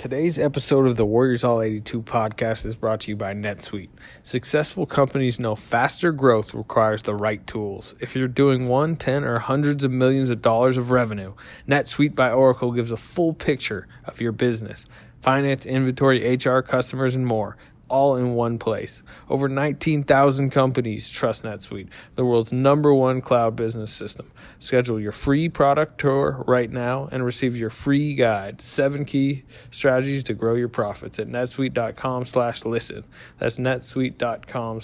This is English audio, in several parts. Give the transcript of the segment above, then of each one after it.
Today's episode of the Warriors All 82 podcast is brought to you by NetSuite. Successful companies know faster growth requires the right tools. If you're doing one, ten, or hundreds of millions of dollars of revenue, NetSuite by Oracle gives a full picture of your business finance, inventory, HR, customers, and more all in one place. Over 19,000 companies trust NetSuite, the world's number one cloud business system. Schedule your free product tour right now and receive your free guide, seven key strategies to grow your profits at netsuite.com slash listen. That's netsuite.com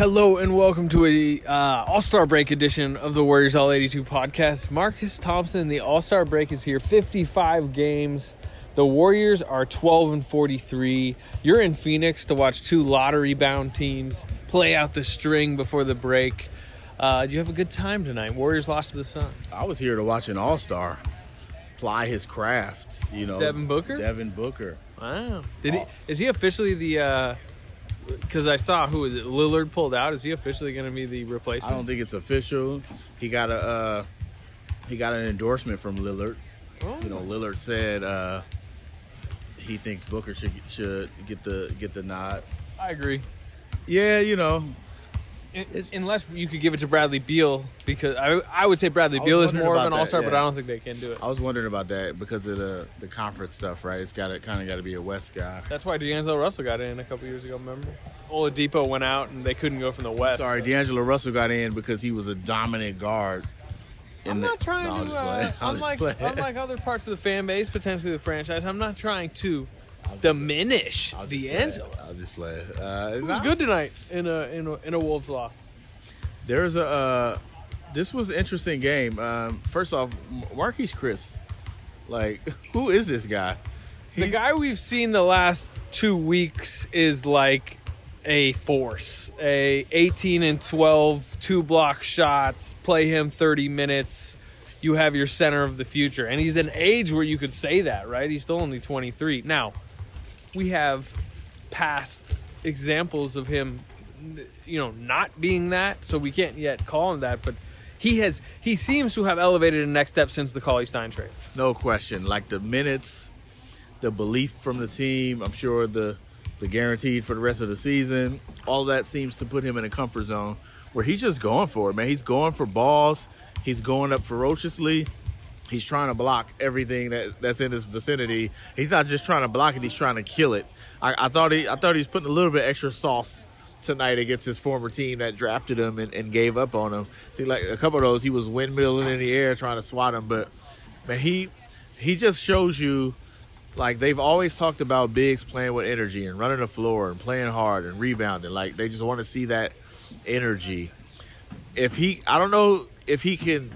Hello and welcome to a uh, All Star Break edition of the Warriors All 82 podcast. Marcus Thompson, the All Star Break is here. 55 games. The Warriors are 12 and 43. You're in Phoenix to watch two lottery bound teams play out the string before the break. Uh, do you have a good time tonight? Warriors lost to the Suns. I was here to watch an All Star ply his craft. You know, Devin Booker. Devin Booker. Wow. Did he? Is he officially the? uh because I saw who was it, Lillard pulled out. Is he officially going to be the replacement? I don't think it's official. He got a uh, he got an endorsement from Lillard. Oh. You know, Lillard said uh, he thinks Booker should should get the get the nod. I agree. Yeah, you know, Un- Unless you could give it to Bradley Beal, because I I would say Bradley I was Beal is wondering more of about an that, all star, but yeah. I don't think they can do it. I was wondering about that because of the the conference stuff, right? It's got to kind of got to be a West guy. That's why D'Angelo Russell got in a couple years ago. Remember, Oladipo went out and they couldn't go from the West. Sorry, so- D'Angelo Russell got in because he was a dominant guard. in I'm the- not trying No, to. Uh. Unlike unlike other parts of the fan base, potentially the franchise, I'm not trying to diminish the. D'Angelo. I'll just play. Uh, It was good tonight in a in a, in a Wolves loss. There's a. Uh, this was an interesting game. Um, first off, Marquese Chriss, like, who is this guy? The guy we've seen the last two weeks is like a force. A 18 and 12, two block shots, play him 30 minutes. You have your center of the future. And he's an age where you could say that, right? He's still only 23. Now, we have past examples of him you know not being that so we can't yet call him that but he has he seems to have elevated a next step since the Cauley Stein trade. No question. Like the minutes, the belief from the team. I'm sure the the guaranteed for the rest of the season. All that seems to put him in a comfort zone where he's just going for it, man. He's going for balls. He's going up ferociously. He's trying to block everything that, that's in his vicinity. He's not just trying to block it; he's trying to kill it. I, I thought he, I thought he was putting a little bit extra sauce tonight against his former team that drafted him and, and gave up on him. See, like a couple of those, he was windmilling in the air trying to swat him, but man, he he just shows you like they've always talked about bigs playing with energy and running the floor and playing hard and rebounding. Like they just want to see that energy. If he, I don't know if he can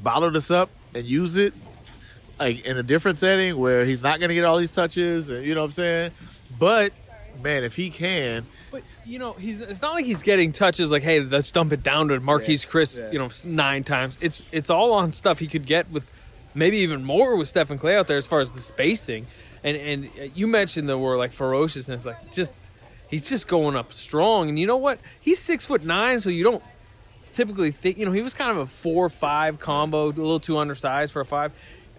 bottle this up and use it like in a different setting where he's not going to get all these touches and you know what I'm saying. But man, if he can, But you know, he's it's not like he's getting touches like, hey, let's dump it down to Marquese Yeah, Chriss, yeah. you know, nine times. It's it's all on stuff he could get with maybe even more with Stephen Klay out there as far as the spacing. And and uh, you mentioned the word like ferociousness, like just he's just going up strong. And you know what? He's six foot nine, so you don't typically think you know he was kind of a four five combo, a little too undersized for a five.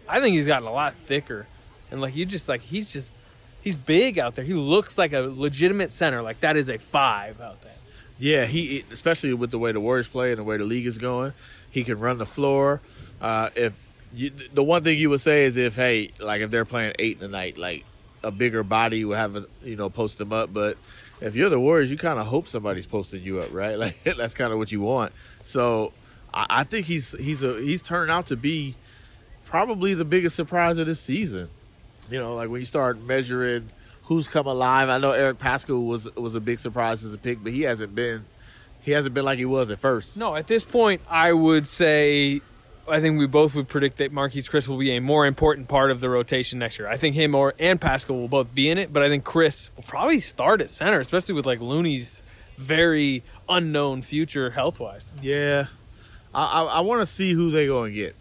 I think he's gotten a lot thicker, and like you just like he's just he's big out there. He looks like a legitimate center. Like that is a five out there. Yeah, he especially with the way the Warriors play and the way the league is going, he can run the floor. Uh, if you, the one thing you would say is if hey, like if they're playing eight in the night, like a bigger body would have a, you know post them up. But if you're the Warriors, you kind of hope somebody's posting you up, right? Like that's kind of what you want. So I, I think he's he's a he's turned out to be probably the biggest surprise of this season. You know, like when you start measuring who's come alive. I know Eric Paschall was was a big surprise as a pick, but he hasn't been he hasn't been like he was at first. No, at this point, I would say, I think we both would predict that Marquese Chriss will be a more important part of the rotation next year. I think him or and Paschall will both be in it, but I think Chriss will probably start at center, especially with like Looney's very unknown future health wise. Yeah, I I, I want to see who they going to get.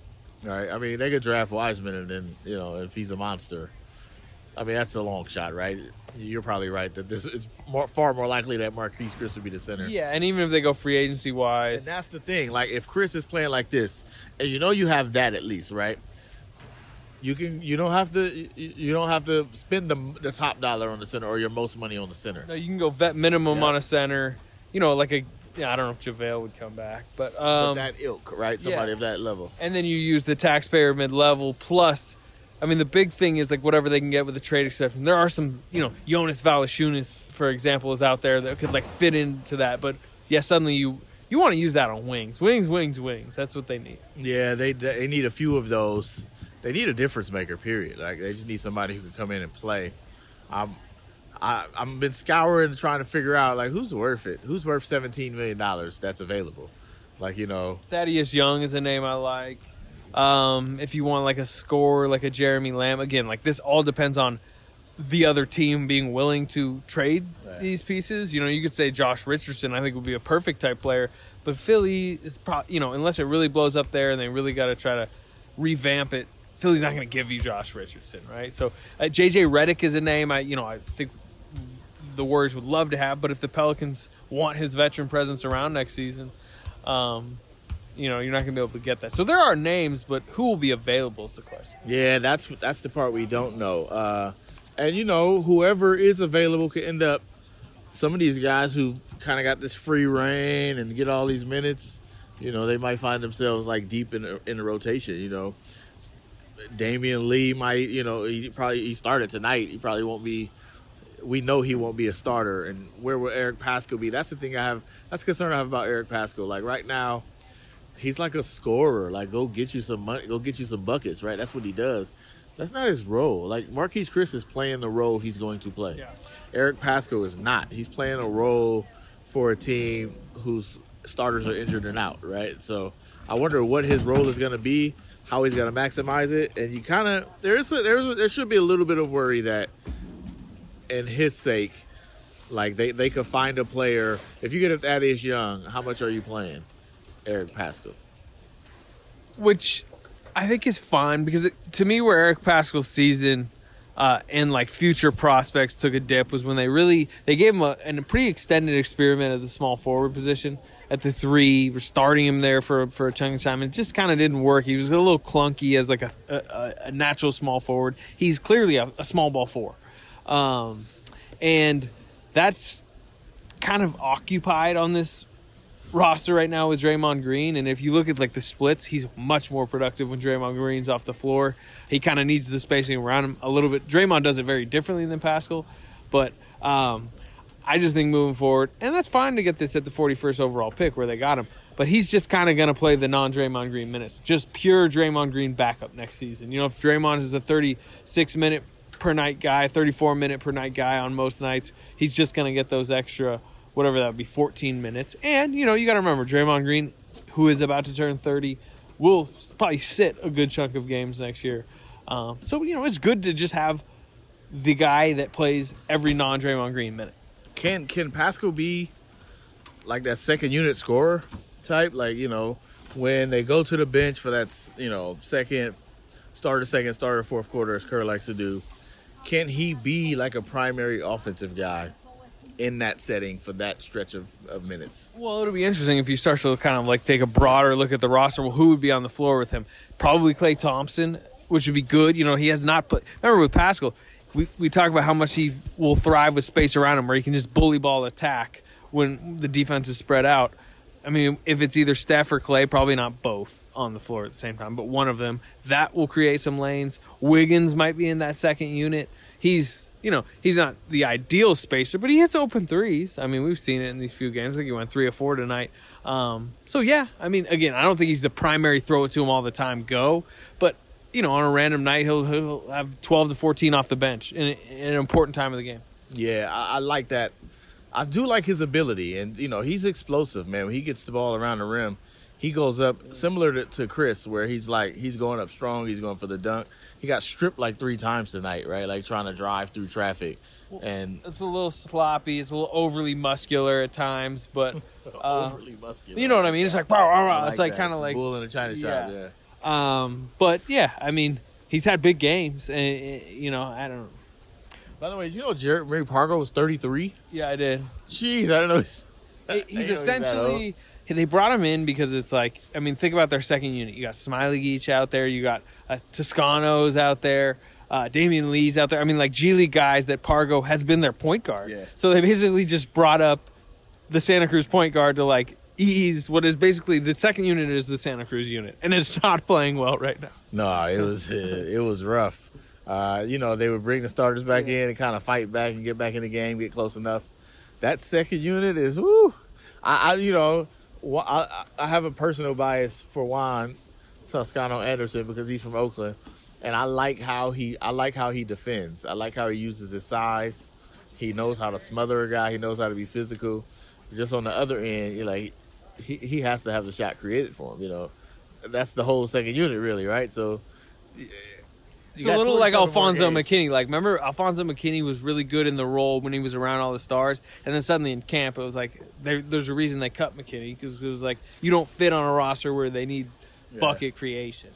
All right, I mean they could draft Wiseman and then you know if he's a monster, I mean, that's a long shot, right? You're probably right that this it's more, far more likely that Marquese Chriss would be the center. Yeah, and even if they go free agency wise, And that's the thing. Like, if Chriss is playing like this, and you know you have that at least, right? You can. You don't have to. you- You don't have to spend the the top dollar on the center or your most money on the center. no, you can go vet minimum Yeah. on a center. You know, like a yeah, I don't know if JaVale would come back, but um, that ilk, right? Somebody yeah. of that level. and then you use the taxpayer mid level plus. I mean, the big thing is like whatever they can get with the trade exception. There are some, you know, Jonas Valanciunas, for example, is out there that could like fit into that. But yeah, suddenly you you want to use that on wings, wings, wings, wings. That's what they need. Yeah, they they need a few of those. They need a difference maker. Period. Like they just need somebody who can come in and play. I'm I I've been scouring trying to figure out like who's worth it. Who's worth seventeen million dollars that's available. Like you know, Thaddeus Young is a name I like. Um, if you want like a score, like a Jeremy Lamb, again, like this all depends on the other team being willing to trade Right. these pieces. You know, you could say Josh Richardson, I think would be a perfect type player, but Philly is pro- you know, unless it really blows up there and they really got to try to revamp it. Philly's not going to give you Josh Richardson, right? So uh, JJ Redick is a name I, you know, I think the Warriors would love to have, but if the Pelicans want his veteran presence around next season, um, you know, you're not going to be able to get that. So there are names, but who will be available is the question. yeah, that's that's the part we don't know. Uh, and you know, whoever is available could end up. Some of these guys who kind of got this free reign and get all these minutes, you know, they might find themselves like deep in the, in the rotation. You know, Damion Lee might, you know, he probably he started tonight. He probably won't be. We know he won't be a starter, and where will Eric Paschall be? That's the thing I have. That's concern I have about Eric Paschall. Like right now, he's like a scorer. Like go get you some money, go get you some buckets. Right, that's what he does. That's not his role. Like Marquese Chriss is playing the role he's going to play. Yeah. Eric Paschall is not. He's playing a role for a team whose starters are injured and out. Right. So I wonder what his role is going to be, how he's going to maximize it, and you kind of there's a, there's a, there should be a little bit of worry that, in his sake, like they they could find a player. If you get a Thaddeus Young, how much are you playing, Eric Paschall? Which I think is fine because it, to me, where Eric Paschall's season uh, and like future prospects took a dip was when they really they gave him a, a pretty extended experiment at the small forward position at the three. We're starting him there for for a chunk of time, and it just kind of didn't work. He was a little clunky as like a a, a natural small forward. He's clearly a, a small ball four, um, and that's kind of occupied on this roster right now with Draymond Green, and if you look at like the splits, he's much more productive when Draymond Green's off the floor. He kind of needs the spacing around him a little bit. Draymond does it very differently than Paschall, but um, I just think moving forward, and that's fine to get this at the 41st overall pick where they got him. But he's just kind of going to play the non Draymond Green minutes, just pure Draymond Green backup next season. You know, if Draymond is a 36 minute per night guy, 34 minute per night guy on most nights, he's just going to get those extra, whatever that would be, 14 minutes. And, you know, you got to remember, Draymond Green, who is about to turn 30, will probably sit a good chunk of games next year. Um, so, you know, it's good to just have the guy that plays every non Draymond Green minute. Can can Paschall be like that second unit scorer type? Like you know, when they go to the bench for that you know second start starter, second starter, fourth quarter, as Kerr likes to do. Can he be like a primary offensive guy in that setting for that stretch of, of minutes? Well, it'll be interesting if you start to kind of like take a broader look at the roster. Well, who would be on the floor with him? Probably Klay Thompson, which would be good. You know, he has not put. Remember with Paschall, we we talk about how much he will thrive with space around him, where he can just bully ball attack when the defense is spread out. I mean, if it's either Steph or Klay, probably not both on the floor at the same time, but one of them that will create some lanes. Wiggins might be in that second unit. He's you know he's not the ideal spacer, but he hits open threes. I mean, we've seen it in these few games. I think he went three or four tonight. Um, so yeah, I mean, again, I don't think he's the primary throw it to him all the time go, but you know, on a random night, he'll, he'll have twelve to fourteen off the bench in, in an important time of the game. Yeah, I, I like that. I do like his ability, and you know he's explosive, man. When he gets the ball around the rim, he goes up similar to, to Chriss, where he's like he's going up strong. He's going for the dunk. He got stripped like three times tonight, right? Like trying to drive through traffic, and It's a little sloppy. It's a little overly muscular at times, but uh, overly muscular. you know what I mean. It's like, rah, rah, rah. I it's like kind of like bull in a china shop. Yeah. Um, but yeah, I mean, he's had big games, and you know, I don't. By the way, did you know Jeremy Pargo was 33? Yeah, I did. Jeez, I don't know. He's, didn't know He's he was that old. essentially they brought him in because it's like I mean think about their second unit. You got Smiley Geach out there, you got uh, Toscano's out there, uh, Damion Lee's out there. I mean like G League guys that Pargo has been their point guard. Yeah. So they basically just brought up the Santa Cruz point guard to like ease what is basically the second unit is the Santa Cruz unit, and it's not playing well right now. No, it was uh, it was rough. Uh, you know, they would bring the starters back in and kind of fight back and get back in the game, get close enough. That second unit is woo. I, I you know, I, I have a personal bias for Juan Toscano Anderson because he's from Oakland, and I like how he I like how he defends. I like how he uses his size. He knows how to smother a guy. He knows how to be physical. Just on the other end, you're like, he he has to have the shot created for him. You know, that's the whole second unit, really, right? So. It's a little like 27 Alfonzo. McKinnie. Like, remember Alfonzo McKinnie was really good in the role when he was around all the stars, and then suddenly in camp, it was like there, there's a reason they cut McKinnie because it was like you don't fit on a roster where they need bucket creation.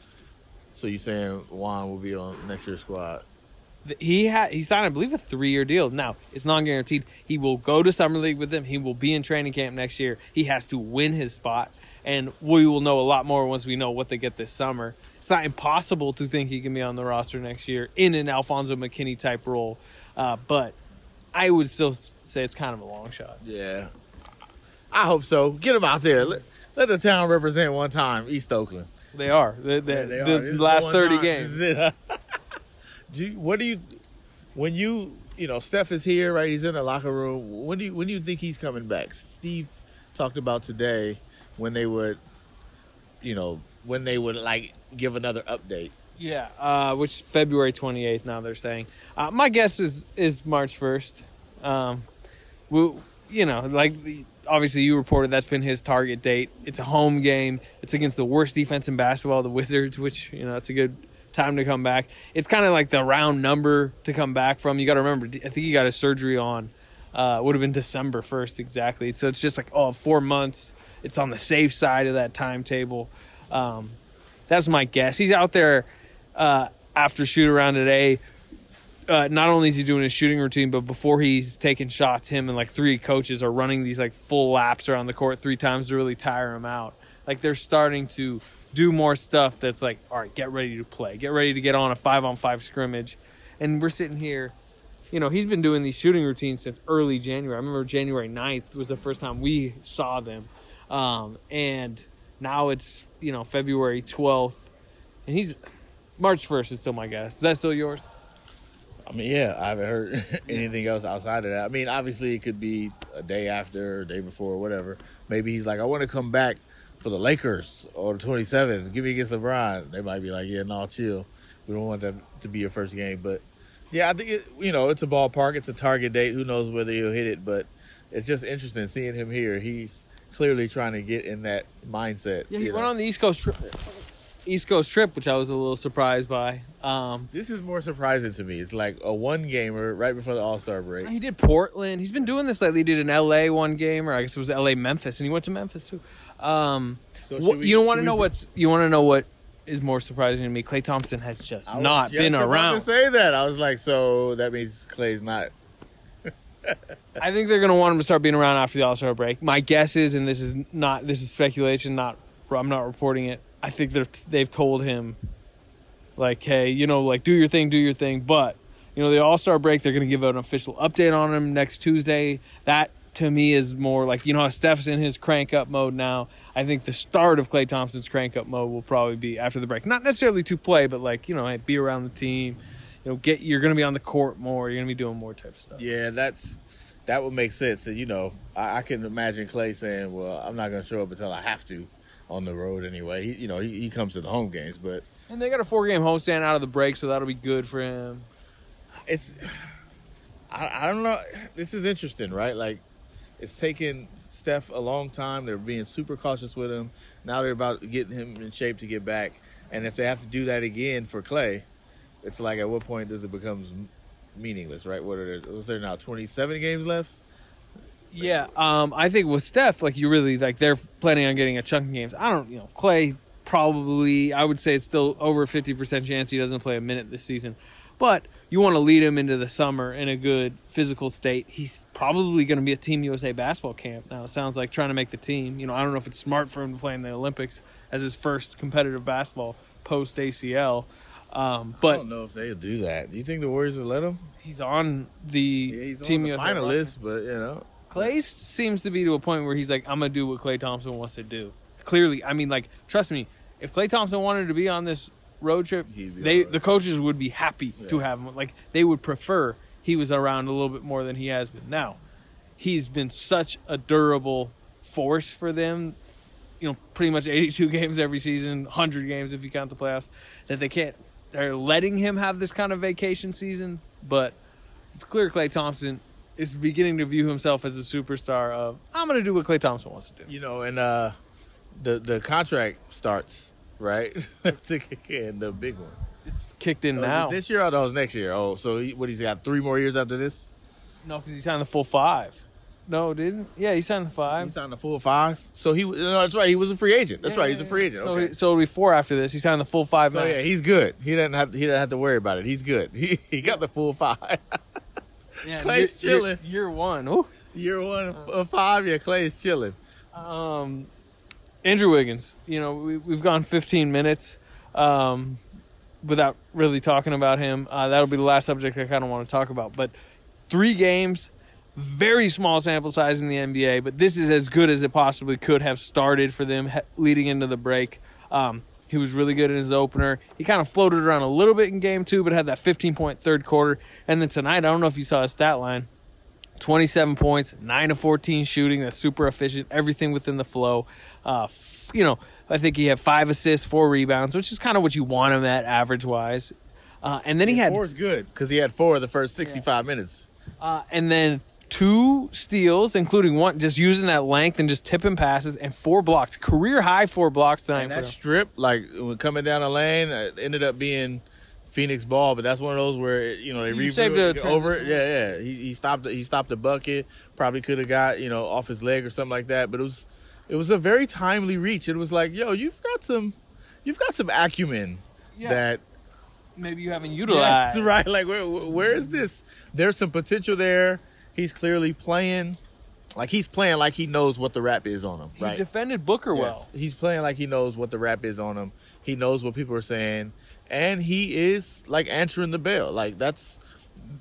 So you saying Juan will be on next year's squad? He had he signed, I believe, a three year deal. Now it's non guaranteed. He will go to summer league with them. He will be in training camp next year. He has to win his spot, and we will know a lot more once we know what they get this summer. It's not impossible to think he can be on the roster next year in an Alfonzo McKinnie type role, uh, but I would still say it's kind of a long shot. Yeah, I hope so. Get him out there. Let, let the town represent one time East Oakland. They are Yeah, they the are. Last thirty time. games. This is it. do you, what do you when you you know Steph is here right? He's in the locker room. When do you when do you think he's coming back? Steve talked about today when they would you know when they would like give another update. Yeah, uh, which February 28th now they're saying. Uh, my guess is is March 1st. Um, we, you know, like the, obviously you reported that's been his target date. It's a home game. It's against the worst defense in basketball, the Wizards, which you know that's a good time to come back. It's kind of like the round number to come back from. You got to remember, I think he got his surgery on. Uh, would have been December 1st exactly. So it's just like oh, four months. It's on the safe side of that timetable. Um, that's my guess. He's out there uh, after shoot around today. Uh, not only is he doing his shooting routine, but before he's taking shots, him and like three coaches are running these like full laps around the court three times to really tire him out. Like they're starting to do more stuff that's like, all right, get ready to play, get ready to get on a five on five scrimmage. And we're sitting here, you know, he's been doing these shooting routines since early January. I remember January 9th was the first time we saw them. Um, and now it's, you know, February 12th. And he's March 1st is still my guess. Is that still yours? I mean, yeah, I haven't heard anything else outside of that. I mean, obviously, it could be a day after, or day before, whatever. Maybe he's like, I want to come back for the Lakers or the 27th. Give me against LeBron. They might be like, yeah, no, chill. We don't want that to be your first game. But yeah, I think, it, you know, it's a ballpark, it's a target date. Who knows whether he'll hit it, but it's just interesting seeing him here. He's clearly trying to get in that mindset. Yeah, he went know. on the East Coast trip. East Coast trip, which I was a little surprised by. Um, This is more surprising to me. It's like a one gamer right before the All Star break. he did Portland. He's been doing this lately. He did an LA one game, or I guess it was LA Memphis, and he went to Memphis too. Um, So wh- we- you don't want to know what's you want to know what is more surprising to me. Klay Thompson has just I not just been about around. To say that, I was like, so that means Klay's not. I think they're going to want him to start being around after the All Star break. My guess is, and this is not this is speculation, not I'm not reporting it. I think they're they've told him, like, hey, you know, like do your thing, do your thing. But you know, the All Star break, they're going to give an official update on him next Tuesday. That to me is more like you know how Steph's in his crank up mode now. I think the start of Klay Thompson's crank up mode will probably be after the break. Not necessarily to play, but like you know, be around the team. You know, get you're going to be on the court more. You're going to be doing more type stuff. Yeah, that's that would make sense. And you know, I, I can imagine Klay saying, "Well, I'm not going to show up until I have to on the road anyway." He, you know, he, he comes to the home games, but And they got a four game homestand out of the break, so that'll be good for him. it's I, I don't know. This is interesting, right? Like it's taken Steph a long time. They're being super cautious with him. Now they're about getting him in shape to get back. And if they have to do that again for Klay, it's like at what point does it becomes meaningless, right? What are there? Was there now 27 games left? Yeah, um, I think with Steph, like you really like they're planning on getting a chunk of games. I don't, you know, Klay probably. I would say it's still over fifty percent chance he doesn't play a minute this season. But you want to lead him into the summer in a good physical state. He's probably going to be a Team USA basketball camp. Now, it sounds like trying to make the team. You know, I don't know if it's smart for him to play in the Olympics as his first competitive basketball post ACL. Um, I don't know if they'll do that. Do you think the Warriors will let him? he's on the Yeah, he's Team on the roster. but you know, Klay seems to be to a point where he's like, I'm gonna do what Klay Thompson wants to do. Clearly, I mean, like, trust me, if Klay Thompson wanted to be on this road trip, they the coaches would be happy to have him. Like, they would prefer he was around a little bit more than he has been. Now, he's been such a durable force for them. You know, pretty much 82 games every season, 100 games if you count the playoffs. That they can't. They're letting him have this kind of vacation season, but it's clear Klay Thompson is beginning to view himself as a superstar of I'm going to do what Klay Thompson wants to do. you know, and uh, the the contract starts right to kick in the big one. It's kicked in Oh, now. this year or that was next year? Oh, so he, what he's got three more years after this? no, because he signed the full five. No, didn't? Yeah, he signed the five. He signed the full five. So he, no, that's right. He was a free agent. That's Yeah, right. yeah, He's a free agent. So, okay. he, so it'll be four after this. He signed the full five. So max. yeah, he's good. He doesn't have he doesn't have to worry about it. He's good. He he got the full five. Yeah, Klay's year- year- chilling. Year, one. Ooh. Year one of five, yeah, Klay's chilling. Um, Andrew Wiggins. You know, we, we've gone 15 minutes um, without really talking about him. Uh, that'll be the last subject I kind of want to talk about. But three games, very small sample size in the NBA, but this is as good as it possibly could have started for them he- leading into the break. Um, he was really good in his opener. He kind of floated around a little bit in game two, but had that 15 point third quarter. And then tonight, I don't know if you saw his stat line. 27 points, 9 to 14 shooting. That's super efficient. Everything within the flow. Uh, f- you know, I think he had five assists, four rebounds, which is kind of what you want him at average wise. Uh, and then he had, Four is good because he had four of the first sixty-five minutes. uh, and then two steals, including one just using that length and just tipping passes, and four blocks. Career high four blocks tonight And that strip, like when coming down the lane, it ended up being Phoenix ball, but that's one of those where you know they You saved it, over it. Yeah, yeah. He, he stopped. He stopped the bucket. Probably could have got you know off his leg or something like that. But it was it was a very timely reach. It was like, yo, you've got some, you've got some acumen Yeah. that Maybe you haven't utilized. that's right. Like, where, where is this? There's some potential there. He's clearly playing, like he's playing like he knows what the rap is on him. He defended Booker Yes. well. He's playing like he knows what the rap is on him. He knows what people are saying, and he is like answering the bell. Like that's.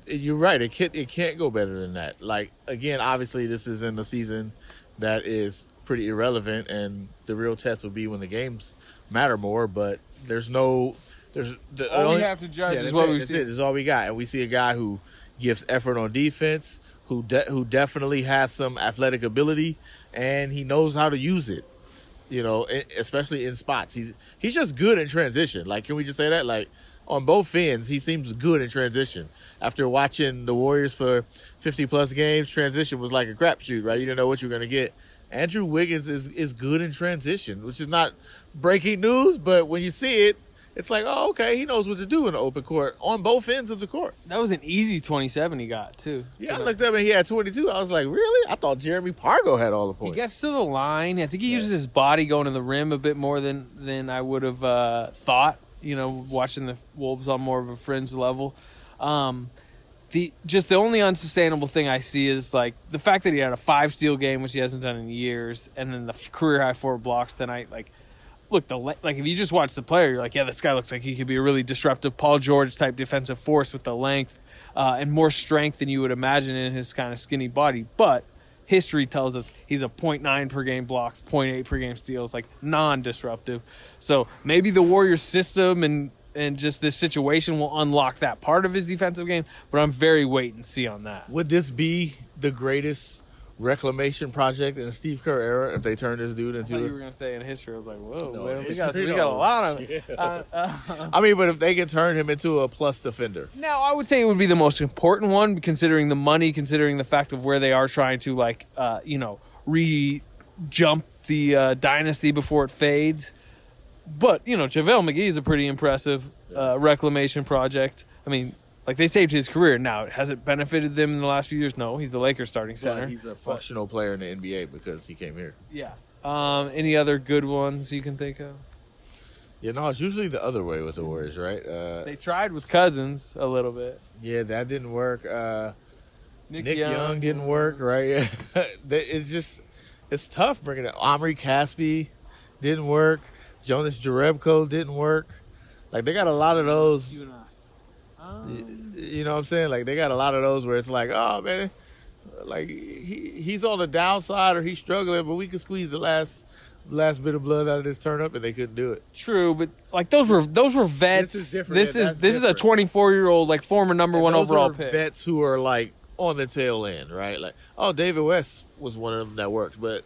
You're right. It can't. It can't go better than that. Like again, obviously, this is in the season that is pretty irrelevant, and the real test will be when the games matter more. But there's no. There's the All we only- have to judge is what we see. it. This is all we got, and we see a guy who gives effort on defense, who de- who definitely has some athletic ability, and he knows how to use it. You know, especially in spots. He's he's just good in transition. Like, can we just say that? Like, on both ends, he seems good in transition. After watching the Warriors for fifty plus games, transition was like a crapshoot, right? You didn't know what you were gonna get. Andrew Wiggins is is good in transition, which is not breaking news, but when you see it, it's like, oh, okay, he knows what to do in the open court on both ends of the court. That was an easy 27 he got, too. Yeah, I looked up and he had 22. I was like, really? I thought Jeremy Pargo had all the points. He gets to the line. I think he uses his body going to the rim a bit more than than I would have uh, thought. You know, watching the Wolves on more of a fringe level. Um, the just the only unsustainable thing I see is like the fact that he had a five steal game, which he hasn't done in years, and then the career high four blocks tonight. Like, look, the like if you just watch the player, you're like, yeah, this guy looks like he could be a really disruptive Paul George type defensive force with the length uh, and more strength than you would imagine in his kind of skinny body. But history tells us he's a 0.9 per game blocks, 0.8 per game steals, like non-disruptive. So maybe the Warriors system and and just this situation will unlock that part of his defensive game. But I'm very wait and see on that. Would this be the greatest reclamation project in the Steve Kerr era if they turned this dude I thought you were into? gonna say in history. I was like, whoa, No, man, we got we got a lot of. Yeah. Uh, uh, I mean, but if they can turn him into a plus defender, Now, I would say it would be the most important one, considering the money, considering the fact of where they are trying to, like, uh, you know, re jump the uh, dynasty before it fades. But you know, JaVale McGee is a pretty impressive uh, reclamation project. I mean, like they saved his career. Now, has it benefited them in the last few years? No, he's the Lakers starting center. but he's a functional player in the NBA because he came here. yeah. Um, any other good ones you can think of? Yeah, no, it's usually the other way with the Warriors, right? Uh, They tried with Cousins a little bit. yeah, that didn't work. Uh, Nick, Nick Young, didn't work, right? It's just it's tough bringing it. Omri Caspi didn't work. Jonas Jerebko didn't work. Like they got a lot of those. You. Um, You know what I'm saying? Like they got a lot of those where it's like, oh man, like he he's on the downside or he's struggling, but we can squeeze the last last bit of blood out of this turnip, and they couldn't do it. True, but like those were those were vets. This is different. This is this is a 24 year old like former number one And those overall are pick. Vets who are like on the tail end, right? Like, oh, David West was one of them that worked, but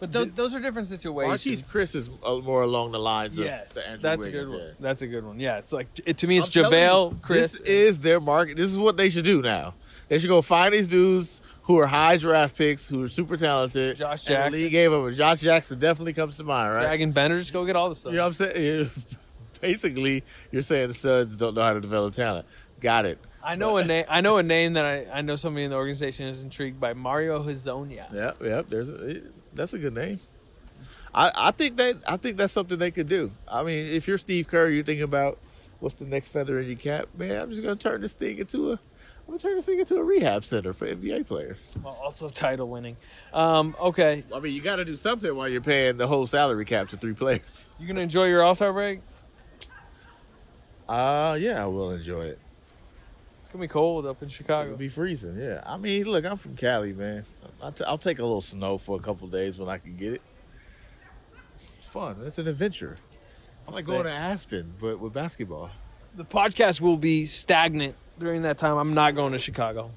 But those, those are different situations. Marquese Chriss is uh, more along the lines yes, of the Andrew that's a good one. yeah. That's a good one. Yeah, it's like it, to me, it's I'm JaVale, you, Chriss. This is their market. This is what they should do now. They should go find these dudes who are high draft picks, who are super talented. Josh and the Jackson. league gave them. Josh Jackson definitely comes to mind, right? Dragan Bender, just go get all the stuff. You know what I'm saying? Basically, you're saying the Suns don't know how to develop talent. Got it. I know a name. I know a name that I, I know somebody in the organization is intrigued by Mario Hezonja. Yep, yep. There's a, that's a good name. I, I think that I think that's something they could do. I mean, if you're Steve Kerr, you're thinking about what's the next feather in your cap. Man, I'm just gonna turn this thing into a I'm gonna turn this thing into a rehab center for NBA players. Well, also title winning. Um, okay, I mean, you got to do something while you're paying the whole salary cap to three players. you gonna enjoy your All Star break? Uh yeah, I will enjoy it. It's gonna be cold up in Chicago. It'll be freezing. Yeah, I mean, look, I'm from Cali, man. I'll, take a little snow for a couple days when I can get it. It's fun. It's an adventure. It's like stay. going to Aspen, but with basketball. the podcast will be stagnant during that time. I'm not going to Chicago.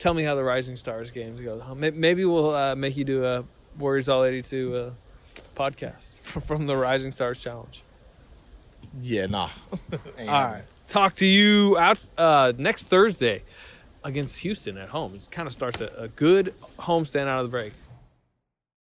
Tell me how the Rising Stars games go. Maybe we'll uh, make you do a Warriors All 82 uh, podcast from the Rising Stars Challenge. Yeah, nah. All right. Talk to you out uh, next Thursday against Houston at home. It kind of starts a, a good homestand out of the break.